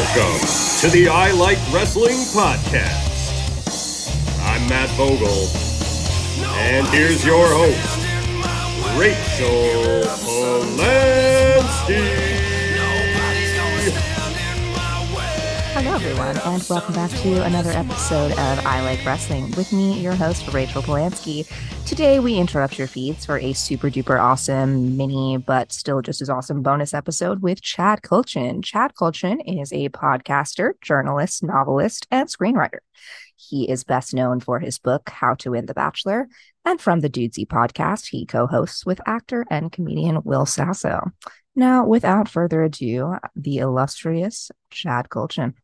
Welcome to the I Like Wrestling podcast. I'm Matt Vogel, and here's your host, Rachel Polansky. Hello, everyone, and welcome back to another episode of I Like Wrestling with me, your host, Rachel Polansky. Today, we interrupt your feeds for a super duper awesome mini, but still just as awesome bonus episode with Chad Kultgen. Chad Kultgen is a podcaster, journalist, novelist, and screenwriter. He is best known for his book, How to Win the Bachelor, and from the Dudesy podcast, he co hosts with actor and comedian Will Sasso. Now, without further ado, the illustrious Chad Kultgen.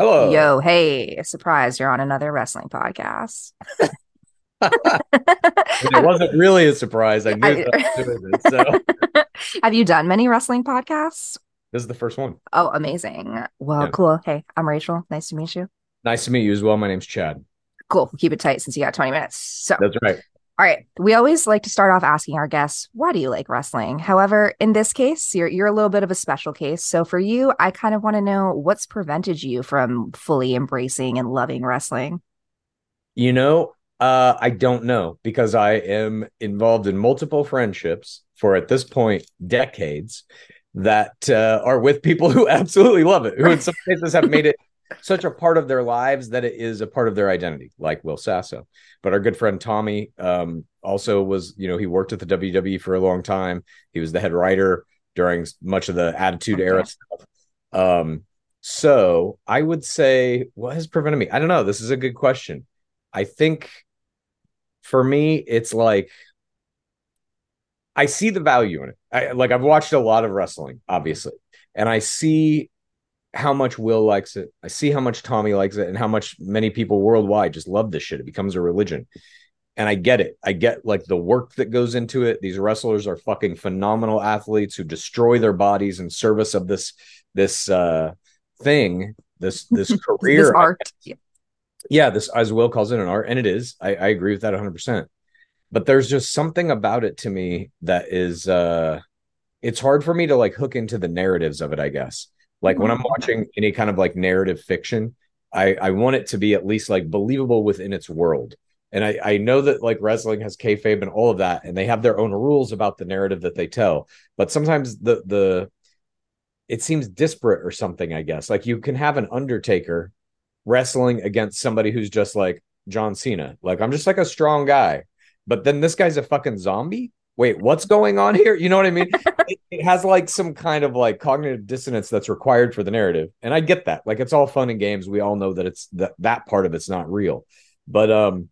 Hello. Yo, hey, surprise, you're on another wrestling podcast. it wasn't really a surprise. I knew I- that was doing this, so Have you done many wrestling podcasts? this is the first one. Oh, amazing. Well, Yeah. cool. Hey, I'm Rachel. Nice to meet you. Nice to meet you as well. My name's Chad. Cool. Keep it tight since you got 20 minutes. So, That's right. All right. We always like to start off asking our guests, why do you like wrestling? However, in this case, you're you're a little bit of a special case. So for you, I kind of want to know what's prevented you from fully embracing and loving wrestling. You know, uh, I don't know because I am involved in multiple friendships for at this point decades that uh, are with people who absolutely love it, who in some cases have made it such a part of their lives that it is a part of their identity, like Will Sasso. But our good friend Tommy um, also was, you know, he worked at the WWE for a long time. He was the head writer during much of the Attitude Era stuff. Um, so I would say, what has prevented me? I don't know. This is a good question. I think for me, it's like I see the value in it. I like I've watched a lot of wrestling, obviously, and I see how much Will likes it. I see how much Tommy likes it, and how much many people worldwide just love this shit. It becomes a religion. And I get it. I get like the work that goes into it. These wrestlers are fucking phenomenal athletes who destroy their bodies in service of this this uh thing, this this career. This art. Yeah. yeah, this as Will calls it an art, and it is. I, I agree with that 100. percent But there's just something about it to me that is, uh it's hard for me to like hook into the narratives of it. I guess like when I'm mm-hmm. watching any kind of like narrative fiction, I I want it to be at least like believable within its world. And I I know that like wrestling has kayfabe and all of that, and they have their own rules about the narrative that they tell. But sometimes the the it seems disparate or something. I guess like you can have an Undertaker wrestling against somebody who's just like John Cena. Like I'm just like a strong guy, but then this guy's a fucking zombie. Wait, what's going on here? You know what I mean? it, it has like some kind of like cognitive dissonance that's required for the narrative, and I get that. Like it's all fun and games. We all know that it's that that part of it's not real, but um,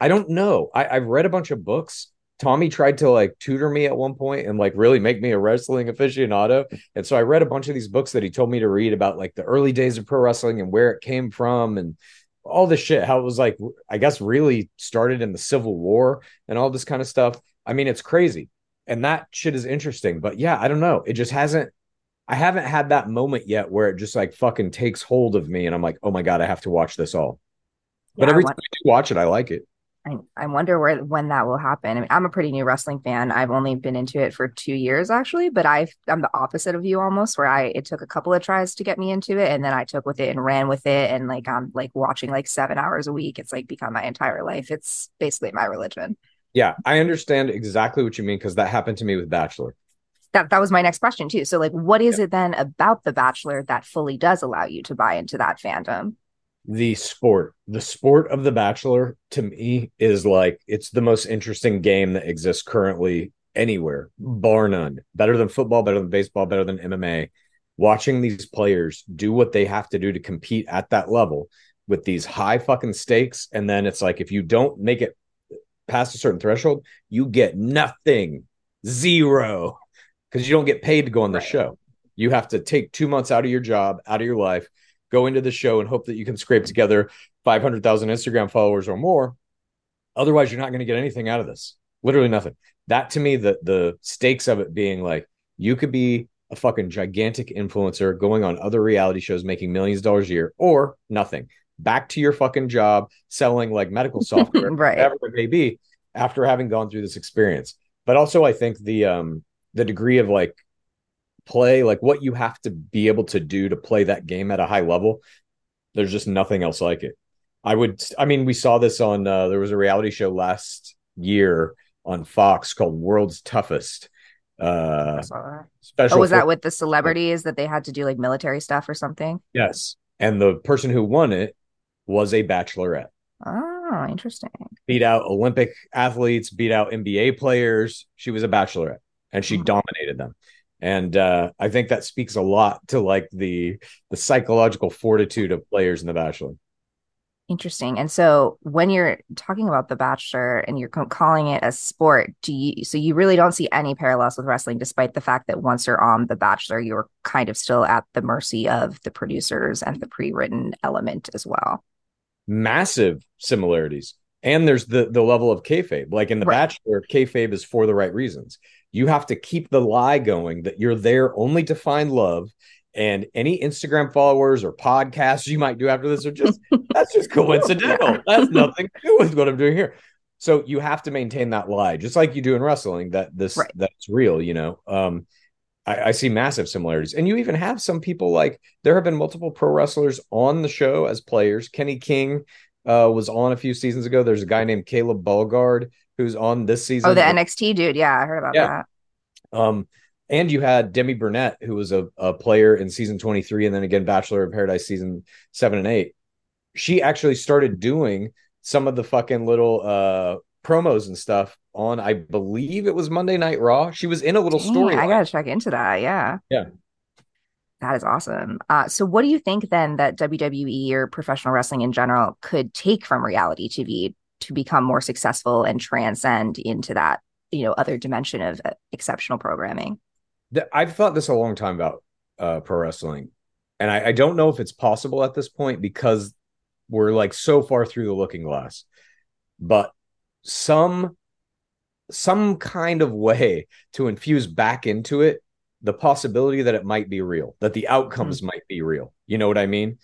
I don't know. I, I've read a bunch of books. Tommy tried to like tutor me at one point and like really make me a wrestling aficionado. And so I read a bunch of these books that he told me to read about like the early days of pro wrestling and where it came from and all this shit. How it was like, I guess, really started in the Civil War and all this kind of stuff. I mean, it's crazy. And that shit is interesting. But yeah, I don't know. It just hasn't, I haven't had that moment yet where it just like fucking takes hold of me and I'm like, oh my God, I have to watch this all. But Yeah, I every want- time I do watch it, I like it. I, I wonder where when that will happen. I mean, I'm a pretty new wrestling fan. I've only been into it for two years actually, but I I'm the opposite of you almost, where I it took a couple of tries to get me into it, and then I took with it and ran with it, and like I'm like watching like seven hours a week. It's like become my entire life. It's basically my religion. Yeah, I understand exactly what you mean because that happened to me with Bachelor. That that was my next question too. So like, what is it then about The Bachelor that fully does allow you to buy into that fandom? The sport, the sport of The Bachelor to me is like it's the most interesting game that exists currently anywhere, bar none. Better than football, better than baseball, better than MMA. Watching these players do what they have to do to compete at that level with these high fucking stakes. And then it's like if you don't make it past a certain threshold, you get nothing, zero, because you don't get paid to go on the Right. show. You have to take two months out of your job, out of your life, go into the show and hope that you can scrape together 500,000 Instagram followers or more. Otherwise, you're not going to get anything out of this. Literally nothing. That to me, the the stakes of it being like you could be a fucking gigantic influencer going on other reality shows making millions of dollars a year or nothing. Back to your fucking job selling like medical software, Right. whatever it may be, after having gone through this experience. But also I think the um the degree of like play, like what you have to be able to do to play that game at a high level, there's just nothing else like it. I would, I mean, we saw this on, uh, there was a reality show last year on Fox called World's Toughest. Uh, special. Oh, was that with the celebrities that they had to do like military stuff or something? Yes. And the person who won it was a bachelorette. Oh, interesting. Beat out Olympic athletes, beat out NBA players. She was a bachelorette and she mm-hmm. dominated them. And uh, I think that speaks a lot to like the the psychological fortitude of players in The Bachelor. Interesting. And so when you're talking about The Bachelor and you're calling it a sport, do you so you really don't see any parallels with wrestling, despite the fact that once you're on The Bachelor, you're kind of still at the mercy of the producers and the pre-written element as well. Massive similarities. And there's the the level of kayfabe. Like in The right. Bachelor, kayfabe is for the right reasons. You have to keep the lie going that you're there only to find love and any Instagram followers or podcasts you might do after this are just that's just coincidental. That's nothing to do with what I'm doing here. So you have to maintain that lie, just like you do in wrestling, that this right. that's real, you know. Um, I, I, see massive similarities. And you even have some people like there have been multiple pro wrestlers on the show as players. Kenny King uh, was on a few seasons ago. There's a guy named Caleb Balgaard who's on this season. Oh, the NXT dude. Yeah, I heard about yeah. that. Um, and you had Demi Burnett, who was a, a player in season 23 and then again Bachelor of Paradise season seven and eight. She actually started doing some of the fucking little uh promos and stuff on I believe it was Monday Night Raw. She was in a little story. I gotta check into that. Yeah. Yeah. That is awesome. Uh, so, what do you think then that WWE or professional wrestling in general could take from reality TV to become more successful and transcend into that, you know, other dimension of uh, exceptional programming? I've thought this a long time about uh, pro wrestling, and I, I don't know if it's possible at this point because we're like so far through the looking glass. But some some kind of way to infuse back into it the possibility that it might be real, that the outcomes mm-hmm. might be real. You know what I mean?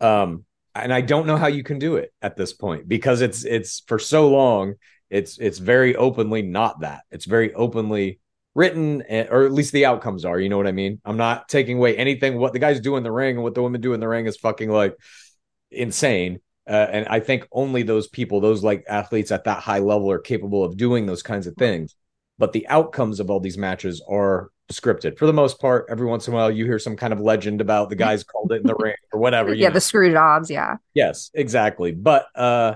Um, and I don't know how you can do it at this point because it's it's for so long it's it's very openly not that. It's very openly written eh, or at least the outcomes are you know what i mean i'm not taking away anything what the guys do in the ring and what the women do in the ring is fucking like insane uh, and i think only those people those like athletes at that high level are capable of doing those kinds of things. But the outcomes of all these matches are scripted. For the most part every once in a while you hear some kind of legend about the guys called it in the ring or whatever yeah know. the screw jobs yeah. Yes exactly. But uh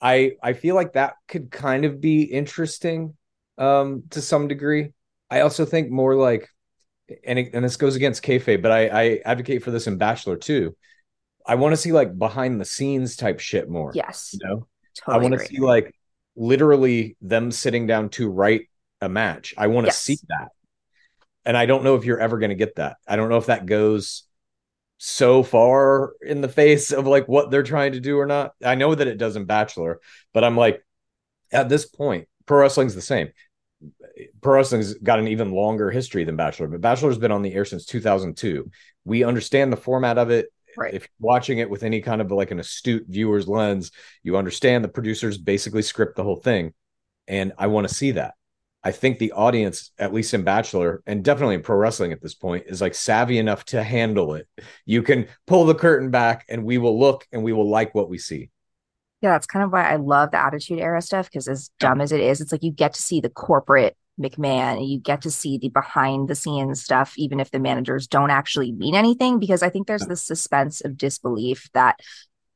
i i feel like that could kind of be interesting um to some degree. I also think more like, and it, and this goes against kayfabe, but I, I advocate for this in Bachelor too. I want to see like behind the scenes type shit more. Yes, you know, totally I want to see like literally them sitting down to write a match. I want to yes. see that, and I don't know if you're ever going to get that. I don't know if that goes so far in the face of like what they're trying to do or not. I know that it does in Bachelor, but I'm like, at this point, pro wrestling's the same pro wrestling's got an even longer history than Bachelor, but Bachelor's been on the air since 2002. We understand the format of it. Right. If you're watching it with any kind of like an astute viewer's lens, you understand the producers basically script the whole thing. And I want to see that. I think the audience, at least in Bachelor and definitely in pro wrestling at this point, is like savvy enough to handle it. You can pull the curtain back and we will look and we will like what we see. Yeah, that's kind of why I love the Attitude Era stuff because as dumb as it is, it's like you get to see the corporate McMahon and you get to see the behind the scenes stuff, even if the managers don't actually mean anything. Because I think there's this suspense of disbelief that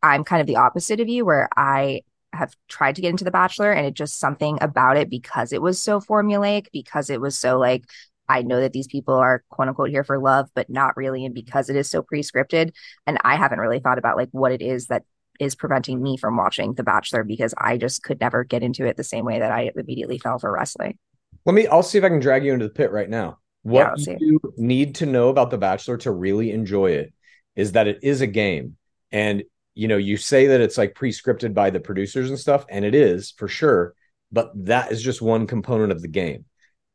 I'm kind of the opposite of you, where I have tried to get into The Bachelor and it just something about it because it was so formulaic, because it was so like, I know that these people are quote unquote here for love, but not really. And because it is so pre scripted, and I haven't really thought about like what it is that is preventing me from watching The Bachelor because I just could never get into it the same way that I immediately fell for wrestling. Let me, I'll see if I can drag you into the pit right now. What yeah, you need to know about The Bachelor to really enjoy it is that it is a game. And, you know, you say that it's like pre scripted by the producers and stuff, and it is for sure. But that is just one component of the game.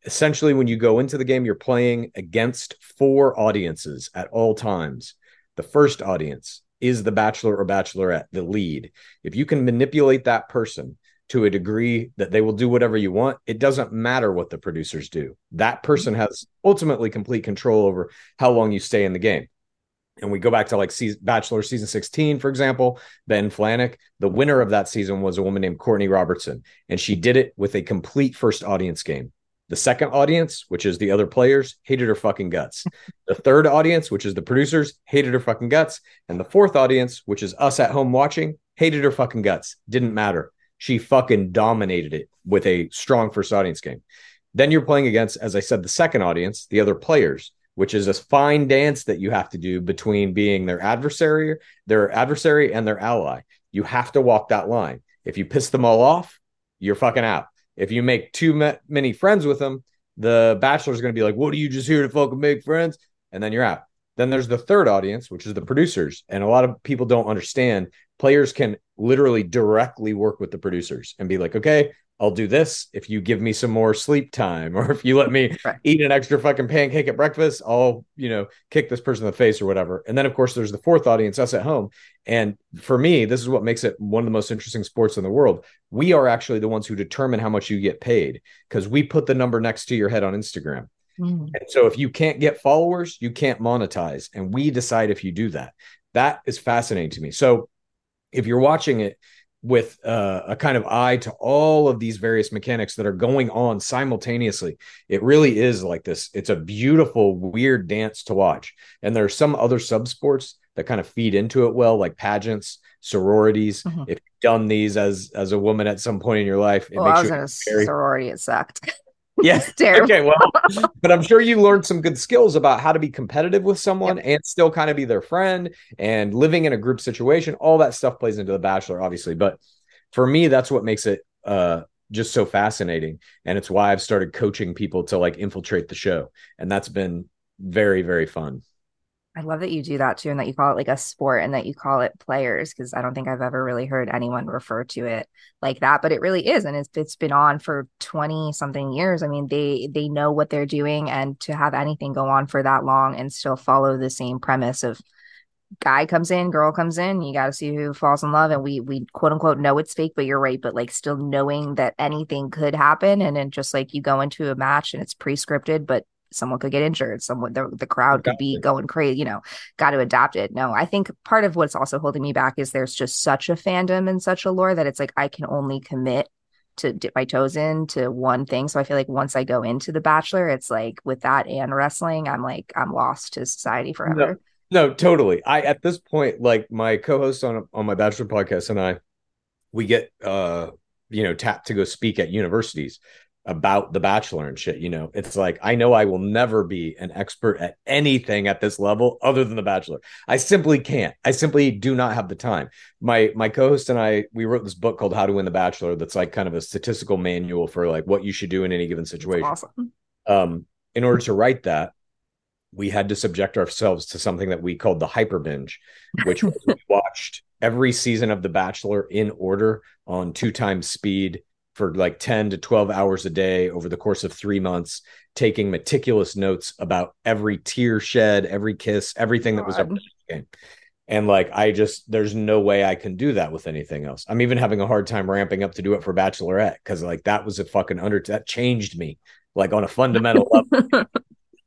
Essentially, when you go into the game, you're playing against four audiences at all times. The first audience, is the bachelor or bachelorette the lead if you can manipulate that person to a degree that they will do whatever you want. It doesn't matter what the producers do. That person mm-hmm. has ultimately complete control over how long you stay in the game. And we go back to like season, Bachelor season 16, for example, Ben Flajnik. The winner of that season was a woman named Courtney Robertson, and she did it with a complete first audience game. The second audience, which is the other players, hated her fucking guts. the third audience, which is the producers, hated her fucking guts. And the fourth audience, which is us at home watching, hated her fucking guts. Didn't matter. She fucking dominated it with a strong first audience game. Then you're playing against, as I said, the second audience, the other players, which is a fine dance that you have to do between being their adversary, their adversary and their ally. You have to walk that line. If you piss them all off, you're fucking out. If you make too many friends with them, the bachelor is going to be like, "What are you just here to fucking make friends?" And then you're out. Then there's the third audience, which is the producers, and a lot of people don't understand. Players can literally directly work with the producers and be like, "Okay, I'll do this if you give me some more sleep time, or if you let me right. eat an extra fucking pancake at breakfast, I'll, you know, kick this person in the face or whatever. And then, of course, there's the fourth audience, us at home. And for me, this is what makes it one of the most interesting sports in the world. We are actually the ones who determine how much you get paid because we put the number next to your head on Instagram. Mm. And so if you can't get followers, you can't monetize. And we decide if you do that. That is fascinating to me. So if you're watching it, with uh, a kind of eye to all of these various mechanics that are going on simultaneously. It really is like this. It's a beautiful, weird dance to watch. And there are some other sub sports that kind of feed into it well, like pageants, sororities. Mm-hmm. If you've done these as as a woman at some point in your life, it well, makes I was in a very... sorority. It sucked. Yes. okay. Well, but I'm sure you learned some good skills about how to be competitive with someone yep. and still kind of be their friend and living in a group situation. All that stuff plays into The Bachelor, obviously. But for me, that's what makes it uh, just so fascinating. And it's why I've started coaching people to like infiltrate the show. And that's been very, very fun. I love that you do that too, and that you call it like a sport and that you call it players because I don't think I've ever really heard anyone refer to it like that. But it really is, and it's it's been on for twenty something years. I mean, they they know what they're doing, and to have anything go on for that long and still follow the same premise of guy comes in, girl comes in, you got to see who falls in love, and we we quote unquote know it's fake, but you're right. But like still knowing that anything could happen, and then just like you go into a match and it's pre-scripted, but someone could get injured someone the, the crowd could be going crazy you know got to adapt it. No i think part of what's also holding me back is there's just such a fandom and such a lore that it's like i can only commit to dip my toes in to one thing. So i feel like once i go into the bachelor it's like with that and wrestling i'm like i'm lost to society forever. no, no totally. I at this point like my co-host on on my bachelor podcast and i we get uh you know tapped to go speak at universities about the bachelor and shit you know? It's like i know i will never be an expert at anything at this level other than the bachelor. I simply can't. I simply do not have the time. My my co-host and i we wrote this book called how to win the bachelor that's like kind of a statistical manual for like what you should do in any given situation. awesome. um in order to write that we had to subject ourselves to something that we called the hyper binge which we watched every season of the bachelor in order on two times speed for like 10 to 12 hours a day over the course of three months, taking meticulous notes about every tear shed, every kiss, everything that was ever game. And like, I just, there's no way I can do that with anything else. I'm even having a hard time ramping up to do it for Bachelorette because like that was a fucking under, that changed me like on a fundamental level.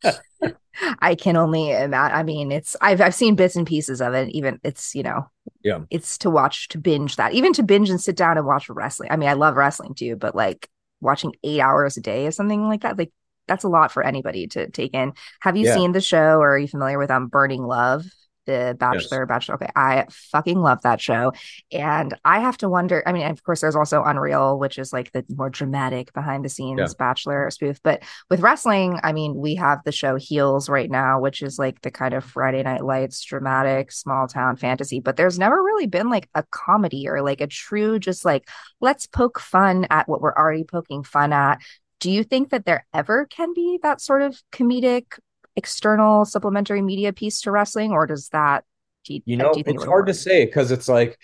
I can only imagine. I mean, it's I've I've seen bits and pieces of it. Even it's you know, yeah, it's to watch to binge that. Even to binge and sit down and watch wrestling. I mean, I love wrestling too, but like watching eight hours a day or something like that, like that's a lot for anybody to take in. Have you yeah. seen the show or are you familiar with um Burning Love? The Bachelor, yes. Bachelor. Okay, I fucking love that show, and I have to wonder. I mean, of course, there's also Unreal, which is like the more dramatic behind the scenes yeah. Bachelor spoof. But with wrestling, I mean, we have the show Heels right now, which is like the kind of Friday Night Lights dramatic small town fantasy. But there's never really been like a comedy or like a true just like let's poke fun at what we're already poking fun at. Do you think that there ever can be that sort of comedic external supplementary media piece to wrestling, or does that? Do you, you know, you it's hard to say because it's like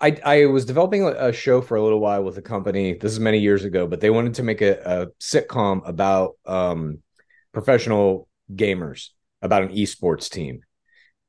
I I was developing a show for a little while with a company. This is many years ago, but they wanted to make a, a sitcom about um, professional gamers, about an esports team,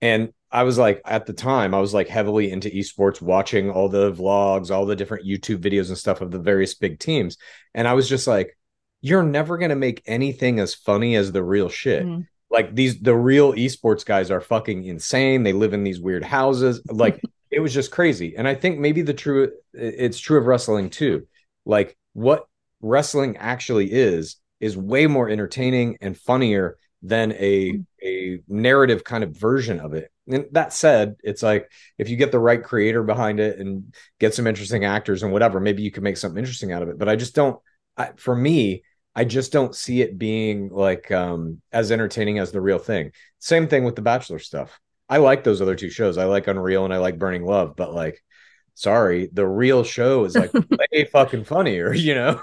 and I was like at the time I was like heavily into esports watching all the vlogs, all the different YouTube videos and stuff of the various big teams and I was just like you're never going to make anything as funny as the real shit. Mm. Like these the real esports guys are fucking insane. They live in these weird houses. Like it was just crazy. And I think maybe the true it's true of wrestling too. Like what wrestling actually is is way more entertaining and funnier than a mm. a narrative kind of version of it. And that said, it's like if you get the right creator behind it and get some interesting actors and whatever, maybe you can make something interesting out of it. But I just don't. I, for me, I just don't see it being like um, as entertaining as the real thing. Same thing with the Bachelor stuff. I like those other two shows. I like Unreal and I like Burning Love, but like, sorry, the real show is like way fucking funnier, you know?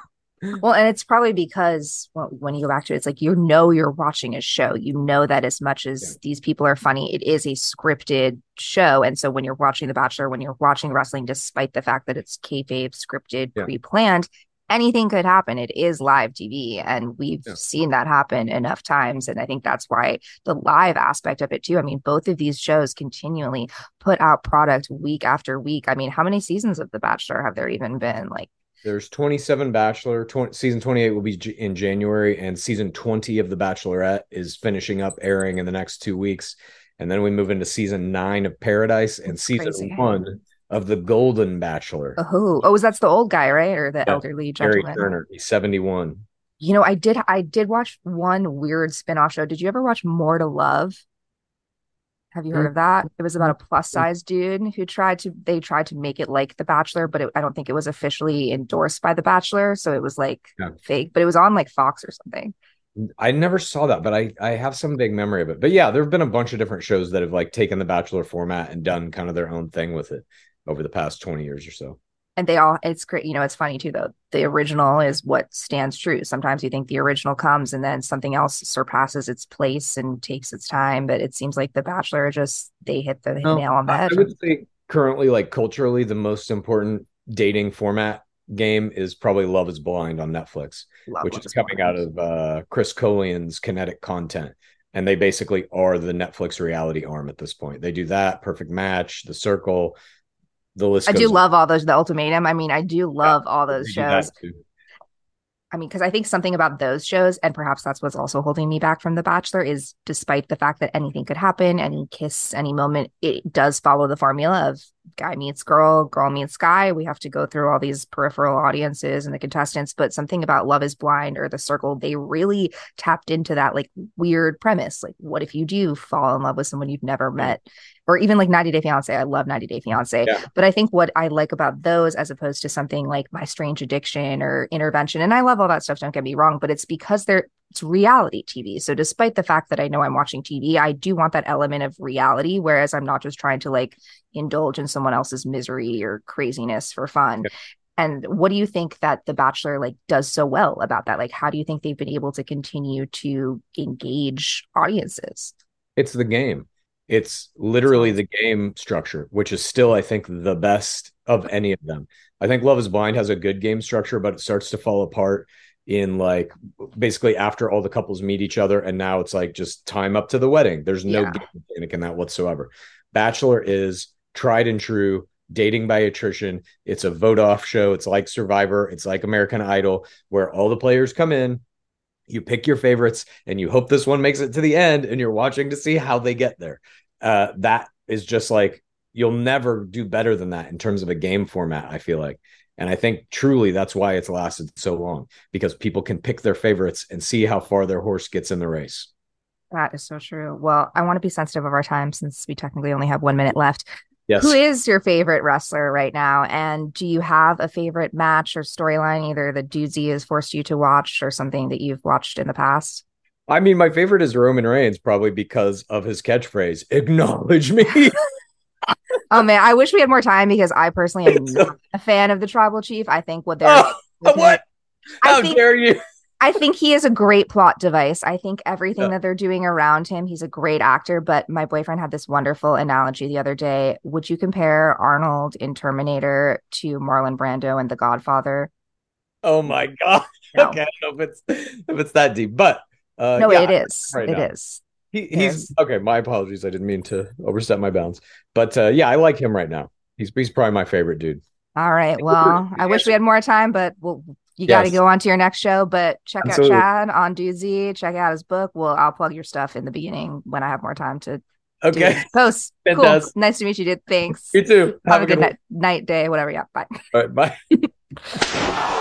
Well, and it's probably because well, when you go back to it, it's like you know you're watching a show. You know that as much as yeah. these people are funny, it is a scripted show. And so when you're watching The Bachelor, when you're watching wrestling, despite the fact that it's kayfabe, scripted, yeah. pre-planned, anything could happen. It is live TV, and we've yeah. seen that happen enough times. And I think that's why the live aspect of it too. I mean, both of these shows continually put out product week after week. I mean, how many seasons of The Bachelor have there even been? Like there's 27 Bachelor. 20, season 28 will be in January, and season 20 of The Bachelorette is finishing up airing in the next two weeks. And then we move into season nine of Paradise and That's season crazy. one of The Golden Bachelor. Oh, oh, is that's the old guy, right? Or the yeah. elderly gentleman? Gerry Turner. He's 71. You know, I did I did watch one weird spin-off show. Did you ever watch More to Love? Have you heard of that? It was about a plus size dude who tried to they tried to make it like The Bachelor, but it, I don't think it was officially endorsed by The Bachelor, so it was like yeah. fake. But it was on like Fox or something. I never saw that, but I I have some big memory of it. But yeah, there have been a bunch of different shows that have like taken the Bachelor format and done kind of their own thing with it over the past twenty years or so. And they all it's great you know it's funny too though. The original is what stands true. Sometimes you think the original comes and then something else surpasses its place and takes its time but it seems like the bachelor just they hit the no, nail on the head. I would say currently like culturally the most important dating format game is probably love is blind on netflix love which is coming blind. out of uh chris Coelen's kinetic content. And they basically are the netflix reality arm at this point. They do that perfect match the circle the list. I do on. love all those. The Ultimatum. I mean, I do love yeah, all those shows. I mean, because I think something about those shows, and perhaps that's what's also holding me back from The Bachelor, is despite the fact that anything could happen, any kiss, any moment, it does follow the formula of guy meets girl, girl meets guy. We have to go through all these peripheral audiences and the contestants, but something about Love is Blind or The Circle, they really tapped into that like weird premise. Like, what if you do fall in love with someone you've never mm. met? Or even like 90 Day Fiance. I love 90 Day mm, Fiance. Yeah. But I think what I like about those, as opposed to something like My Strange Addiction or Intervention, and I love all that stuff, don't get me wrong, but it's because they're it's reality TV. So despite the fact that I know I'm watching TV, I do want that element of reality, whereas I'm not just trying to like indulge in someone else's misery or craziness for fun. And what do you think that The Bachelor like does so well about that? Like, how do you think they've been able to continue to engage audiences? It's the game. It's literally the game structure, which is still, I think, the best of any of them. I think Love is Blind has a good game structure, but it starts to fall apart in like basically after all the couples meet each other and now it's like just time up to the wedding. There's no yeah. mechanic in that whatsoever. Bachelor is tried and true dating by attrition. It's a vote off show. It's like survivor. It's like american idol where all the players come in you pick your favorites and you hope this one makes it to the end and you're watching to see how they get there. Uh, that is just like you'll never do better than that in terms of a game format i feel like and I think truly that's why it's lasted so long because people can pick their favorites and see how far their horse gets in the race. That is so true. Well, I want to be sensitive of our time since we technically only have one minute left. Yes. Who is your favorite wrestler right now? And do you have a favorite match or storyline, either the Dudesy has forced you to watch or something that you've watched in the past? I mean, my favorite is Roman Reigns, probably because of his catchphrase, acknowledge me. oh man, I wish we had more time because I personally am not a fan of the tribal chief. I think what they're oh, what? How think, dare you? I think he is a great plot device. I think everything yeah. that they're doing around him, he's a great actor. But my boyfriend had this wonderful analogy the other day. Would you compare Arnold in Terminator to Marlon Brando in The Godfather? Oh my god! No. Okay, I don't know if it's if it's that deep, but uh, no, yeah, it is. Right it now. is he, he's okay. My apologies. I didn't mean to overstep my bounds. But uh, yeah, I like him right now. He's he's probably my favorite dude. All right. Well, I wish we had more time, but we'll you got to Yes. go on to your next show. But check Absolutely. out Chad on Dudesy. Check out his book. Well, I'll plug your stuff in the beginning when I have more time to do Okay. posts. Cool. Fantastic. Nice to meet you, dude. Thanks. You too. Have, a good one. night, night, day, whatever. Yeah. Bye. All right. Bye.